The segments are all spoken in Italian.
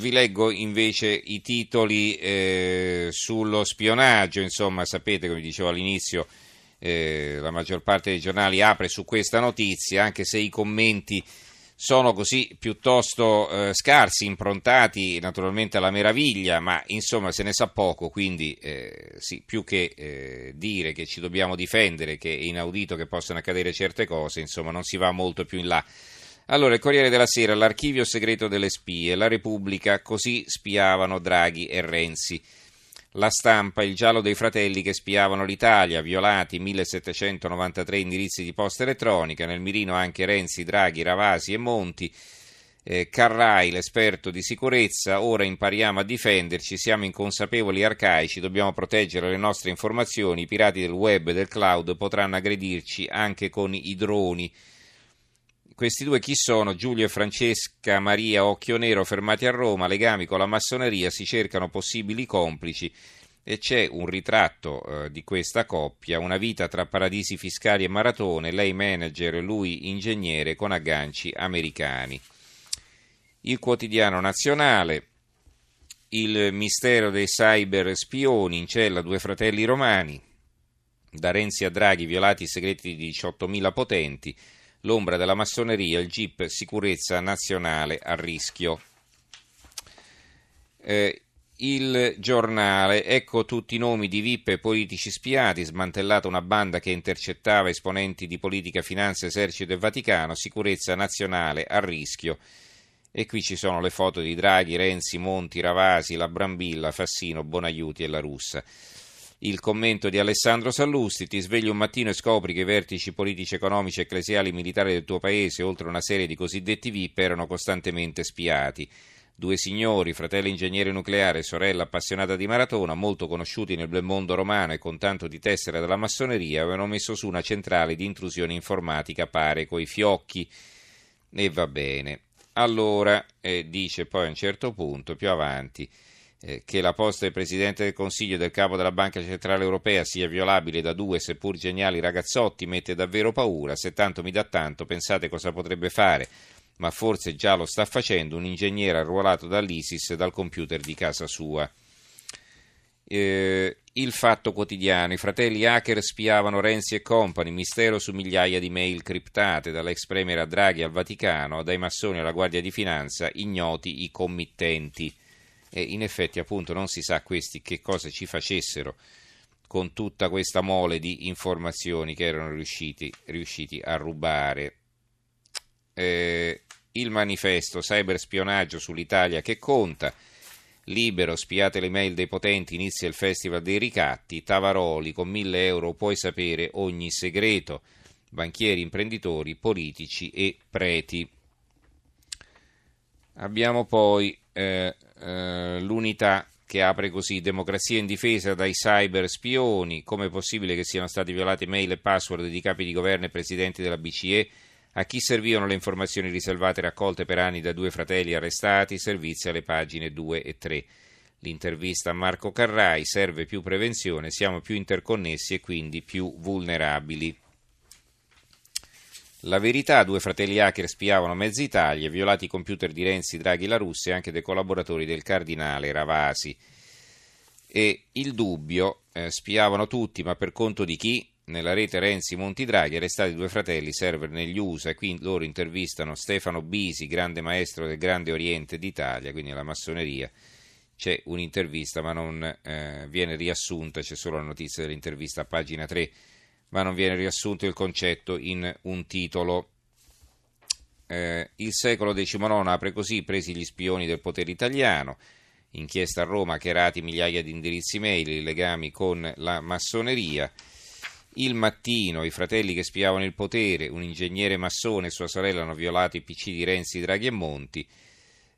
vi leggo invece i titoli eh, sullo spionaggio, insomma sapete come dicevo all'inizio eh, la maggior parte dei giornali apre su questa notizia, anche se i commenti sono così piuttosto eh, scarsi, improntati naturalmente alla meraviglia, ma insomma se ne sa poco, quindi eh, sì, più che eh, dire che ci dobbiamo difendere, che è inaudito che possano accadere certe cose, insomma non si va molto più in là. Allora, il Corriere della Sera, l'archivio segreto delle spie, la Repubblica, così spiavano Draghi e Renzi. La stampa, il giallo dei fratelli che spiavano l'Italia, violati 1793 indirizzi di posta elettronica, nel mirino anche Renzi, Draghi, Ravasi e Monti. Eh, Carrai, l'esperto di sicurezza, ora impariamo a difenderci, siamo inconsapevoli arcaici, dobbiamo proteggere le nostre informazioni, i pirati del web e del cloud potranno aggredirci anche con i droni. Questi due chi sono? Giulio e Francesca Maria Occhio Nero fermati a Roma, legami con la massoneria, si cercano possibili complici e c'è un ritratto eh, di questa coppia, una vita tra paradisi fiscali e maratone, lei manager, lui ingegnere con agganci americani. Il quotidiano nazionale, il mistero dei cyber spioni, in cella due fratelli romani, da Renzi a Draghi violati i segreti di 18.000 potenti, l'ombra della massoneria, il GIP Sicurezza Nazionale a rischio. Eh, il giornale, ecco tutti i nomi di VIP e politici spiati, smantellata una banda che intercettava esponenti di politica, finanza, esercito e Vaticano, sicurezza nazionale a rischio. E qui ci sono le foto di Draghi, Renzi, Monti, Ravasi, la Brambilla, Fassino, Bonaiuti e la Russa. Il commento di Alessandro Sallusti, ti svegli un mattino e scopri che i vertici politici, economici, ecclesiali e militari del tuo paese, oltre a una serie di cosiddetti VIP, erano costantemente spiati. Due signori, fratello ingegnere nucleare e sorella appassionata di maratona, molto conosciuti nel bel mondo romano e con tanto di tessera della massoneria, avevano messo su una centrale di intrusione informatica pare coi fiocchi. E va bene. Allora, eh, dice poi a un certo punto, più avanti, che la posta del Presidente del Consiglio e del Capo della Banca Centrale Europea sia violabile da due seppur geniali ragazzotti mette davvero paura, se tanto mi dà tanto pensate cosa potrebbe fare, ma forse già lo sta facendo un ingegnere arruolato dall'ISIS dal computer di casa sua. Eh, il fatto quotidiano, i fratelli hacker spiavano Renzi e compagni, mistero su migliaia di mail criptate, dall'ex premier a Draghi al Vaticano, dai massoni alla Guardia di Finanza, ignoti i committenti e in effetti appunto non si sa questi che cosa ci facessero con tutta questa mole di informazioni che erano riusciti, riusciti a rubare. Eh, il manifesto cyberspionaggio sull'Italia che conta. Libero, spiate le mail dei potenti, inizia il festival dei ricatti. Tavaroli, con mille euro puoi sapere ogni segreto. Banchieri, imprenditori, politici e preti. Abbiamo poi eh, eh, l'unità che apre così democrazia in difesa dai cyber spioni, come è possibile che siano stati violate mail e password di capi di governo e presidenti della BCE, a chi servivano le informazioni riservate raccolte per anni da due fratelli arrestati, servizi alle pagine 2 e 3. L'intervista a Marco Carrai serve più prevenzione, siamo più interconnessi e quindi più vulnerabili. La verità, due fratelli hacker spiavano mezza Italia, violati i computer di Renzi, Draghi la Russia e anche dei collaboratori del cardinale Ravasi. E il dubbio, eh, spiavano tutti, ma per conto di chi? Nella rete Renzi Monti Draghi, arrestati due fratelli, server negli USA, e qui loro intervistano Stefano Bisi, grande maestro del Grande Oriente d'Italia, quindi la massoneria. C'è un'intervista, ma non eh, viene riassunta, c'è solo la notizia dell'intervista a pagina 3 ma non viene riassunto il concetto in un titolo. Eh, il secolo XIX apre così, presi gli spioni del potere italiano, inchiesta a Roma, hackerati migliaia di indirizzi mail, i legami con la massoneria. Il mattino, i fratelli che spiavano il potere, un ingegnere massone e sua sorella hanno violato i PC di Renzi, Draghi e Monti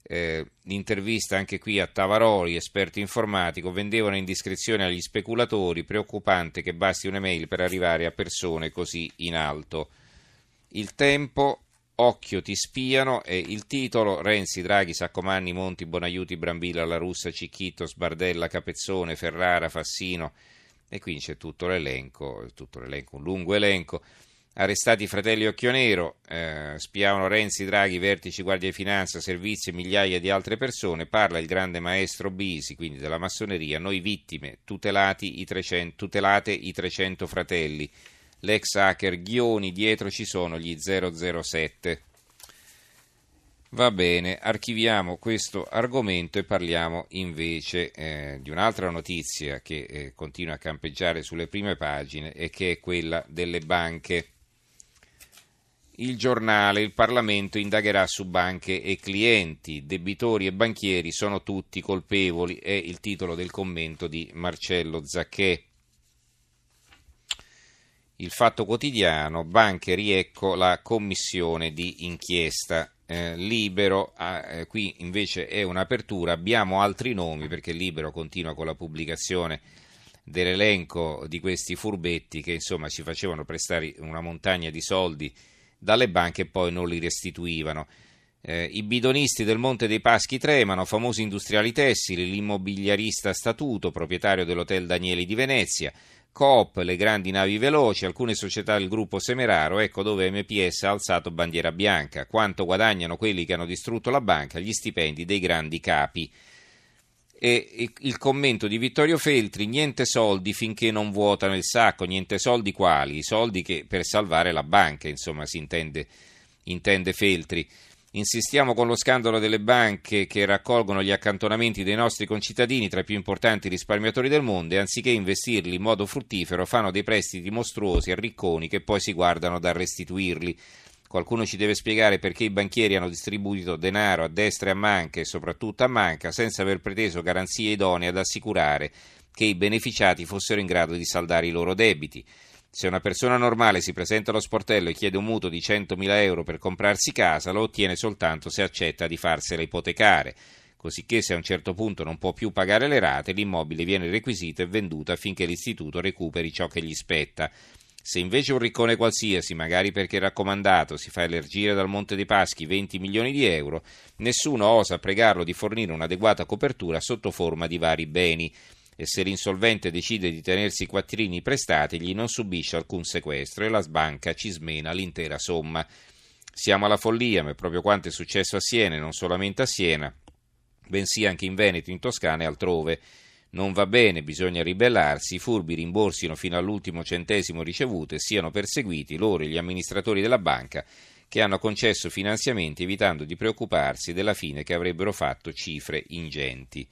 eh, l'intervista anche qui a Tavaroli, esperto informatico, vendevano indiscrezione agli speculatori, preoccupante che basti un'email per arrivare a persone così in alto. Il tempo, occhio ti spiano, e il titolo, Renzi, Draghi, Saccomanni, Monti, Bonaiuti, Brambilla, La Russa, Cicchitto, Sbardella, Capezzone, Ferrara, Fassino, e qui c'è tutto l'elenco, tutto l'elenco, un lungo elenco. Arrestati i fratelli Occhionero, eh, spiavano Renzi, Draghi, vertici, Guardia di Finanza, servizi e migliaia di altre persone. Parla il grande maestro Bisi, quindi della massoneria. Noi vittime, i 300, tutelate i 300 fratelli. L'ex hacker Ghioni, dietro ci sono gli 007. Va bene, archiviamo questo argomento e parliamo invece eh, di un'altra notizia che eh, continua a campeggiare sulle prime pagine e che è quella delle banche. Il giornale, il Parlamento indagherà su banche e clienti, debitori e banchieri sono tutti colpevoli, è il titolo del commento di Marcello Zacchè. Il Fatto Quotidiano, banche riecco la commissione di inchiesta. Eh, libero, eh, qui invece è un'apertura, abbiamo altri nomi perché Libero continua con la pubblicazione dell'elenco di questi furbetti che insomma ci facevano prestare una montagna di soldi dalle banche poi non li restituivano. Eh, I bidonisti del Monte dei Paschi tremano, famosi industriali tessili, l'immobiliarista Statuto, proprietario dell'Hotel Danieli di Venezia, Coop, le grandi navi veloci, alcune società del gruppo Semeraro, ecco dove MPS ha alzato bandiera bianca. Quanto guadagnano quelli che hanno distrutto la banca, gli stipendi dei grandi capi. E il commento di Vittorio Feltri, niente soldi finché non vuotano il sacco, niente soldi quali? I soldi che per salvare la banca, insomma, si intende, intende Feltri. Insistiamo con lo scandalo delle banche che raccolgono gli accantonamenti dei nostri concittadini tra i più importanti risparmiatori del mondo e anziché investirli in modo fruttifero fanno dei prestiti mostruosi a ricconi che poi si guardano da restituirli. Qualcuno ci deve spiegare perché i banchieri hanno distribuito denaro a destra e a manca e soprattutto a manca senza aver preteso garanzie idonee ad assicurare che i beneficiati fossero in grado di saldare i loro debiti. Se una persona normale si presenta allo sportello e chiede un mutuo di 100.000 euro per comprarsi casa, lo ottiene soltanto se accetta di farsela ipotecare. Cosicché se a un certo punto non può più pagare le rate, l'immobile viene requisito e venduto affinché l'istituto recuperi ciò che gli spetta. Se invece un riccone qualsiasi, magari perché raccomandato, si fa elargire dal Monte dei Paschi 20 milioni di euro, nessuno osa pregarlo di fornire un'adeguata copertura sotto forma di vari beni e se l'insolvente decide di tenersi i quattrini prestatigli non subisce alcun sequestro e la banca ci smena l'intera somma. Siamo alla follia, ma è proprio quanto è successo a Siena, e non solamente a Siena, bensì anche in Veneto, in Toscana e altrove. Non va bene, bisogna ribellarsi, i furbi rimborsino fino all'ultimo centesimo ricevuto e siano perseguiti loro e gli amministratori della banca che hanno concesso finanziamenti evitando di preoccuparsi della fine che avrebbero fatto cifre ingenti.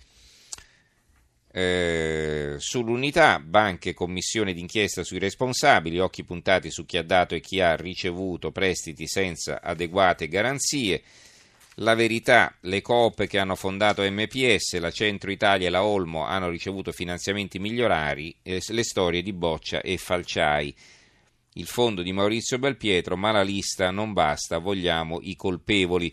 Eh, sull'unità, banche, commissione d'inchiesta sui responsabili, occhi puntati su chi ha dato e chi ha ricevuto prestiti senza adeguate garanzie. La verità, le coop che hanno fondato MPS, la Centro Italia e la Olmo hanno ricevuto finanziamenti migliorari, eh, le storie di Boccia e Falciai. Il fondo di Maurizio Belpietro, ma la lista non basta, vogliamo i colpevoli.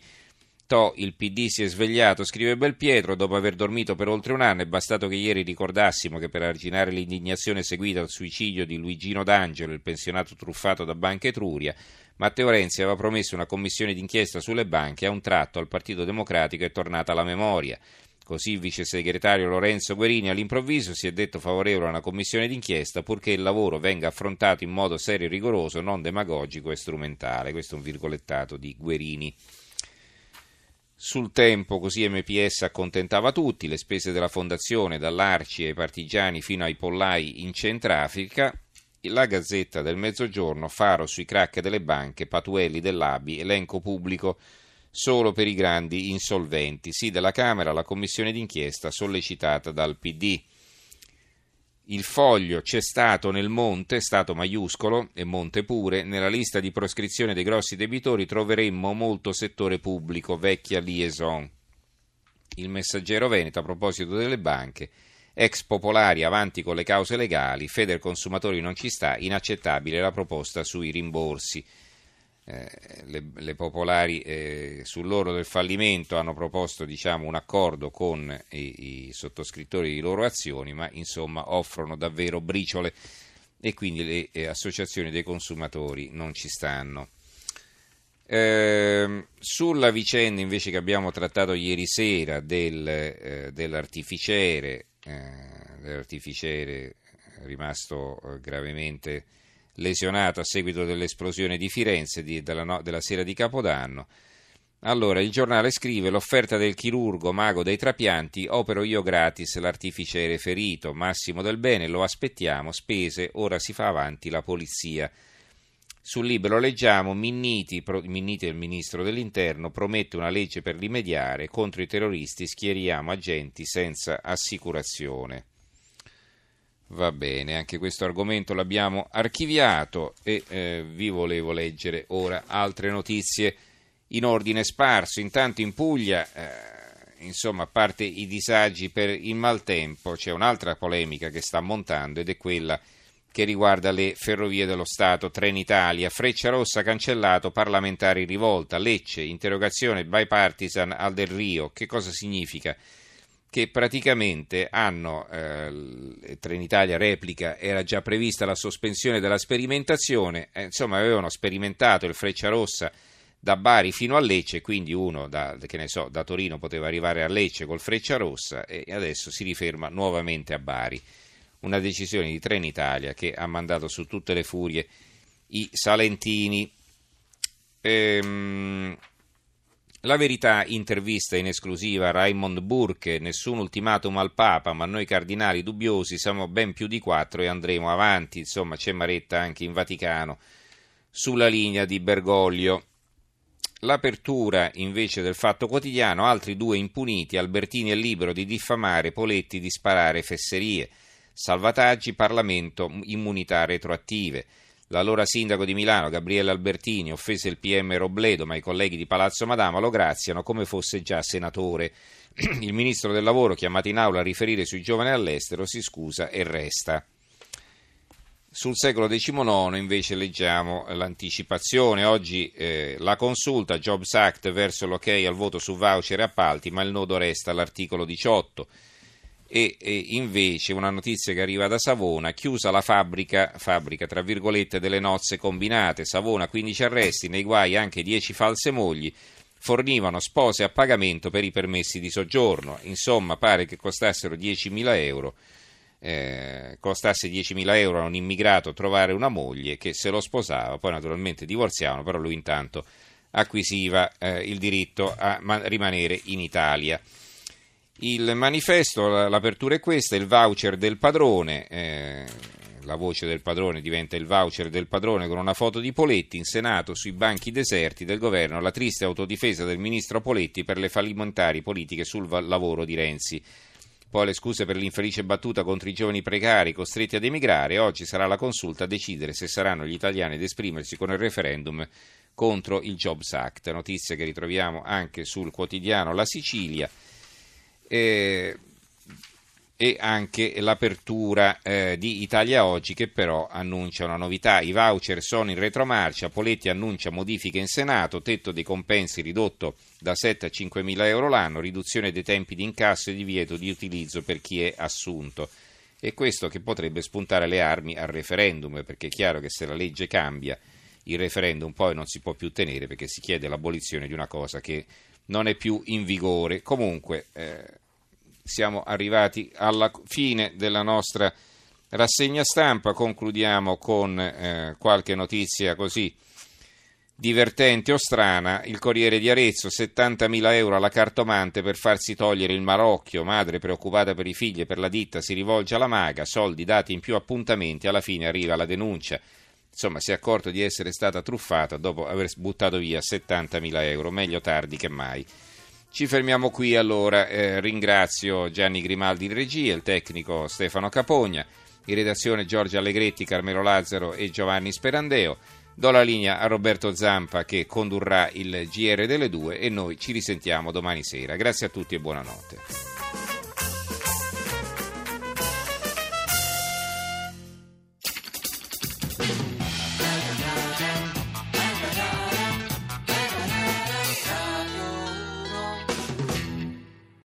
To, il PD si è svegliato, scrive Belpietro, dopo aver dormito per oltre un anno, è bastato che ieri ricordassimo che per arginare l'indignazione seguita al suicidio di Luigino D'Angelo, il pensionato truffato da Banca Etruria, Matteo Renzi aveva promesso una commissione d'inchiesta sulle banche e a un tratto al Partito Democratico è tornata la memoria. Così il vice segretario Lorenzo Guerini all'improvviso si è detto favorevole a una commissione d'inchiesta purché il lavoro venga affrontato in modo serio e rigoroso, non demagogico e strumentale. Questo è un virgolettato di Guerini. Sul tempo così MPS accontentava tutti, le spese della fondazione dall'Arci ai partigiani fino ai pollai in Centrafrica, la Gazzetta del Mezzogiorno, Faro sui crack delle banche, Patuelli dell'Abi, elenco pubblico solo per i grandi insolventi. Sì, della Camera la commissione d'inchiesta sollecitata dal PD. Il foglio c'è stato nel Monte, stato maiuscolo e Monte pure, nella lista di proscrizione dei grossi debitori troveremmo molto settore pubblico, vecchia liaison. Il messaggero Veneto a proposito delle banche Ex popolari avanti con le cause legali, Feder Consumatori non ci sta, inaccettabile la proposta sui rimborsi. Eh, le, le, popolari eh, sull'oro del fallimento hanno proposto diciamo, un accordo con i, i, sottoscrittori di loro azioni, ma insomma offrono davvero briciole e quindi le eh, associazioni dei consumatori non ci stanno. Eh, sulla vicenda invece che abbiamo trattato ieri sera del, eh, dell'artificiere, eh, dell'artificiere rimasto eh, gravemente lesionato a seguito dell'esplosione di Firenze di, della, no, della sera di Capodanno. Allora, il giornale scrive l'offerta del chirurgo mago dei trapianti, opero io gratis l'artificiere ferito, Massimo del Bene, lo aspettiamo, spese, ora si fa avanti la polizia. Sul libro leggiamo Minniti, Minniti è il ministro dell'interno, promette una legge per rimediare, contro i terroristi schieriamo agenti senza assicurazione. Va bene, anche questo argomento l'abbiamo archiviato e eh, vi volevo leggere ora altre notizie in ordine sparso. Intanto in Puglia, eh, insomma, a parte i disagi per il maltempo, c'è un'altra polemica che sta montando ed è quella che riguarda le ferrovie dello Stato, Trenitalia, Freccia Rossa cancellato, parlamentari rivolta, Lecce, interrogazione bipartisan al Del Rio. Che cosa significa? Che praticamente hanno, eh, Trenitalia replica, era già prevista la sospensione della sperimentazione, eh, insomma avevano sperimentato il Freccia Rossa da Bari fino a Lecce, quindi uno da, so, da Torino poteva arrivare a Lecce col Freccia Rossa e adesso si riferma nuovamente a Bari. Una decisione di Trenitalia che ha mandato su tutte le furie i salentini. Ehm, la verità intervista in esclusiva Raymond Burke, nessun ultimatum al Papa, ma noi cardinali dubbiosi siamo ben più di quattro e andremo avanti, insomma c'è Maretta anche in Vaticano sulla linea di Bergoglio. L'apertura invece del Fatto Quotidiano, altri due impuniti, Albertini è libero di diffamare, Poletti di sparare fesserie, salvataggi, Parlamento, immunità retroattive. L'allora sindaco di Milano, Gabriele Albertini, offese il PM Robledo, ma i colleghi di Palazzo Madama lo graziano come fosse già senatore. Il ministro del lavoro, chiamato in aula a riferire sui giovani all'estero, si scusa e resta. Sul secolo XIX invece leggiamo l'anticipazione, oggi eh, la consulta Jobs Act verso l'ok al voto su voucher e appalti, ma il nodo resta all'articolo 18 e, e, invece una notizia che arriva da Savona, chiusa la fabbrica, fabbrica tra virgolette delle nozze combinate, Savona 15 arresti, nei guai anche 10 false mogli, fornivano spose a pagamento per i permessi di soggiorno, insomma pare che costassero 10.000 euro. Eh, costasse 10.000 euro a un immigrato trovare una moglie che se lo sposava, poi naturalmente divorziavano, però lui intanto acquisiva eh, il diritto a ma- rimanere in Italia. Il manifesto, l'apertura è questa, il voucher del padrone, eh, la voce del padrone diventa il voucher del padrone con una foto di Poletti in Senato sui banchi deserti del governo, la triste autodifesa del ministro Poletti per le fallimentari politiche sul lavoro di Renzi. Poi le scuse per l'infelice battuta contro i giovani precari costretti ad emigrare. Oggi sarà la consulta a decidere se saranno gli italiani ad esprimersi con il referendum contro il Jobs Act. Notizia che ritroviamo anche sul quotidiano La Sicilia. Eh, e anche l'apertura eh, di Italia Oggi che però annuncia una novità. I voucher sono in retromarcia, Poletti annuncia modifiche in Senato, tetto dei compensi ridotto da 7 a 5 mila euro l'anno, riduzione dei tempi di incasso e divieto di utilizzo per chi è assunto. E questo che potrebbe spuntare le armi al referendum, perché è chiaro che se la legge cambia il referendum poi non si può più tenere perché si chiede l'abolizione di una cosa che non è più in vigore. Comunque, eh, siamo arrivati alla fine della nostra rassegna stampa, concludiamo con eh, qualche notizia così divertente o strana, il Corriere di Arezzo, 70.000 euro alla cartomante per farsi togliere il marocchio, madre preoccupata per i figli e per la ditta si rivolge alla maga, soldi dati in più appuntamenti, alla fine arriva la denuncia. Insomma, si è accorto di essere stata truffata dopo aver buttato via 70.000 euro, meglio tardi che mai. Ci fermiamo qui allora, eh, ringrazio Gianni Grimaldi in regia, il tecnico Stefano Capogna, in redazione Giorgio Allegretti, Carmelo Lazzaro e Giovanni Sperandeo. Do la linea a Roberto Zampa che condurrà il GR delle due e noi ci risentiamo domani sera. Grazie a tutti e buonanotte.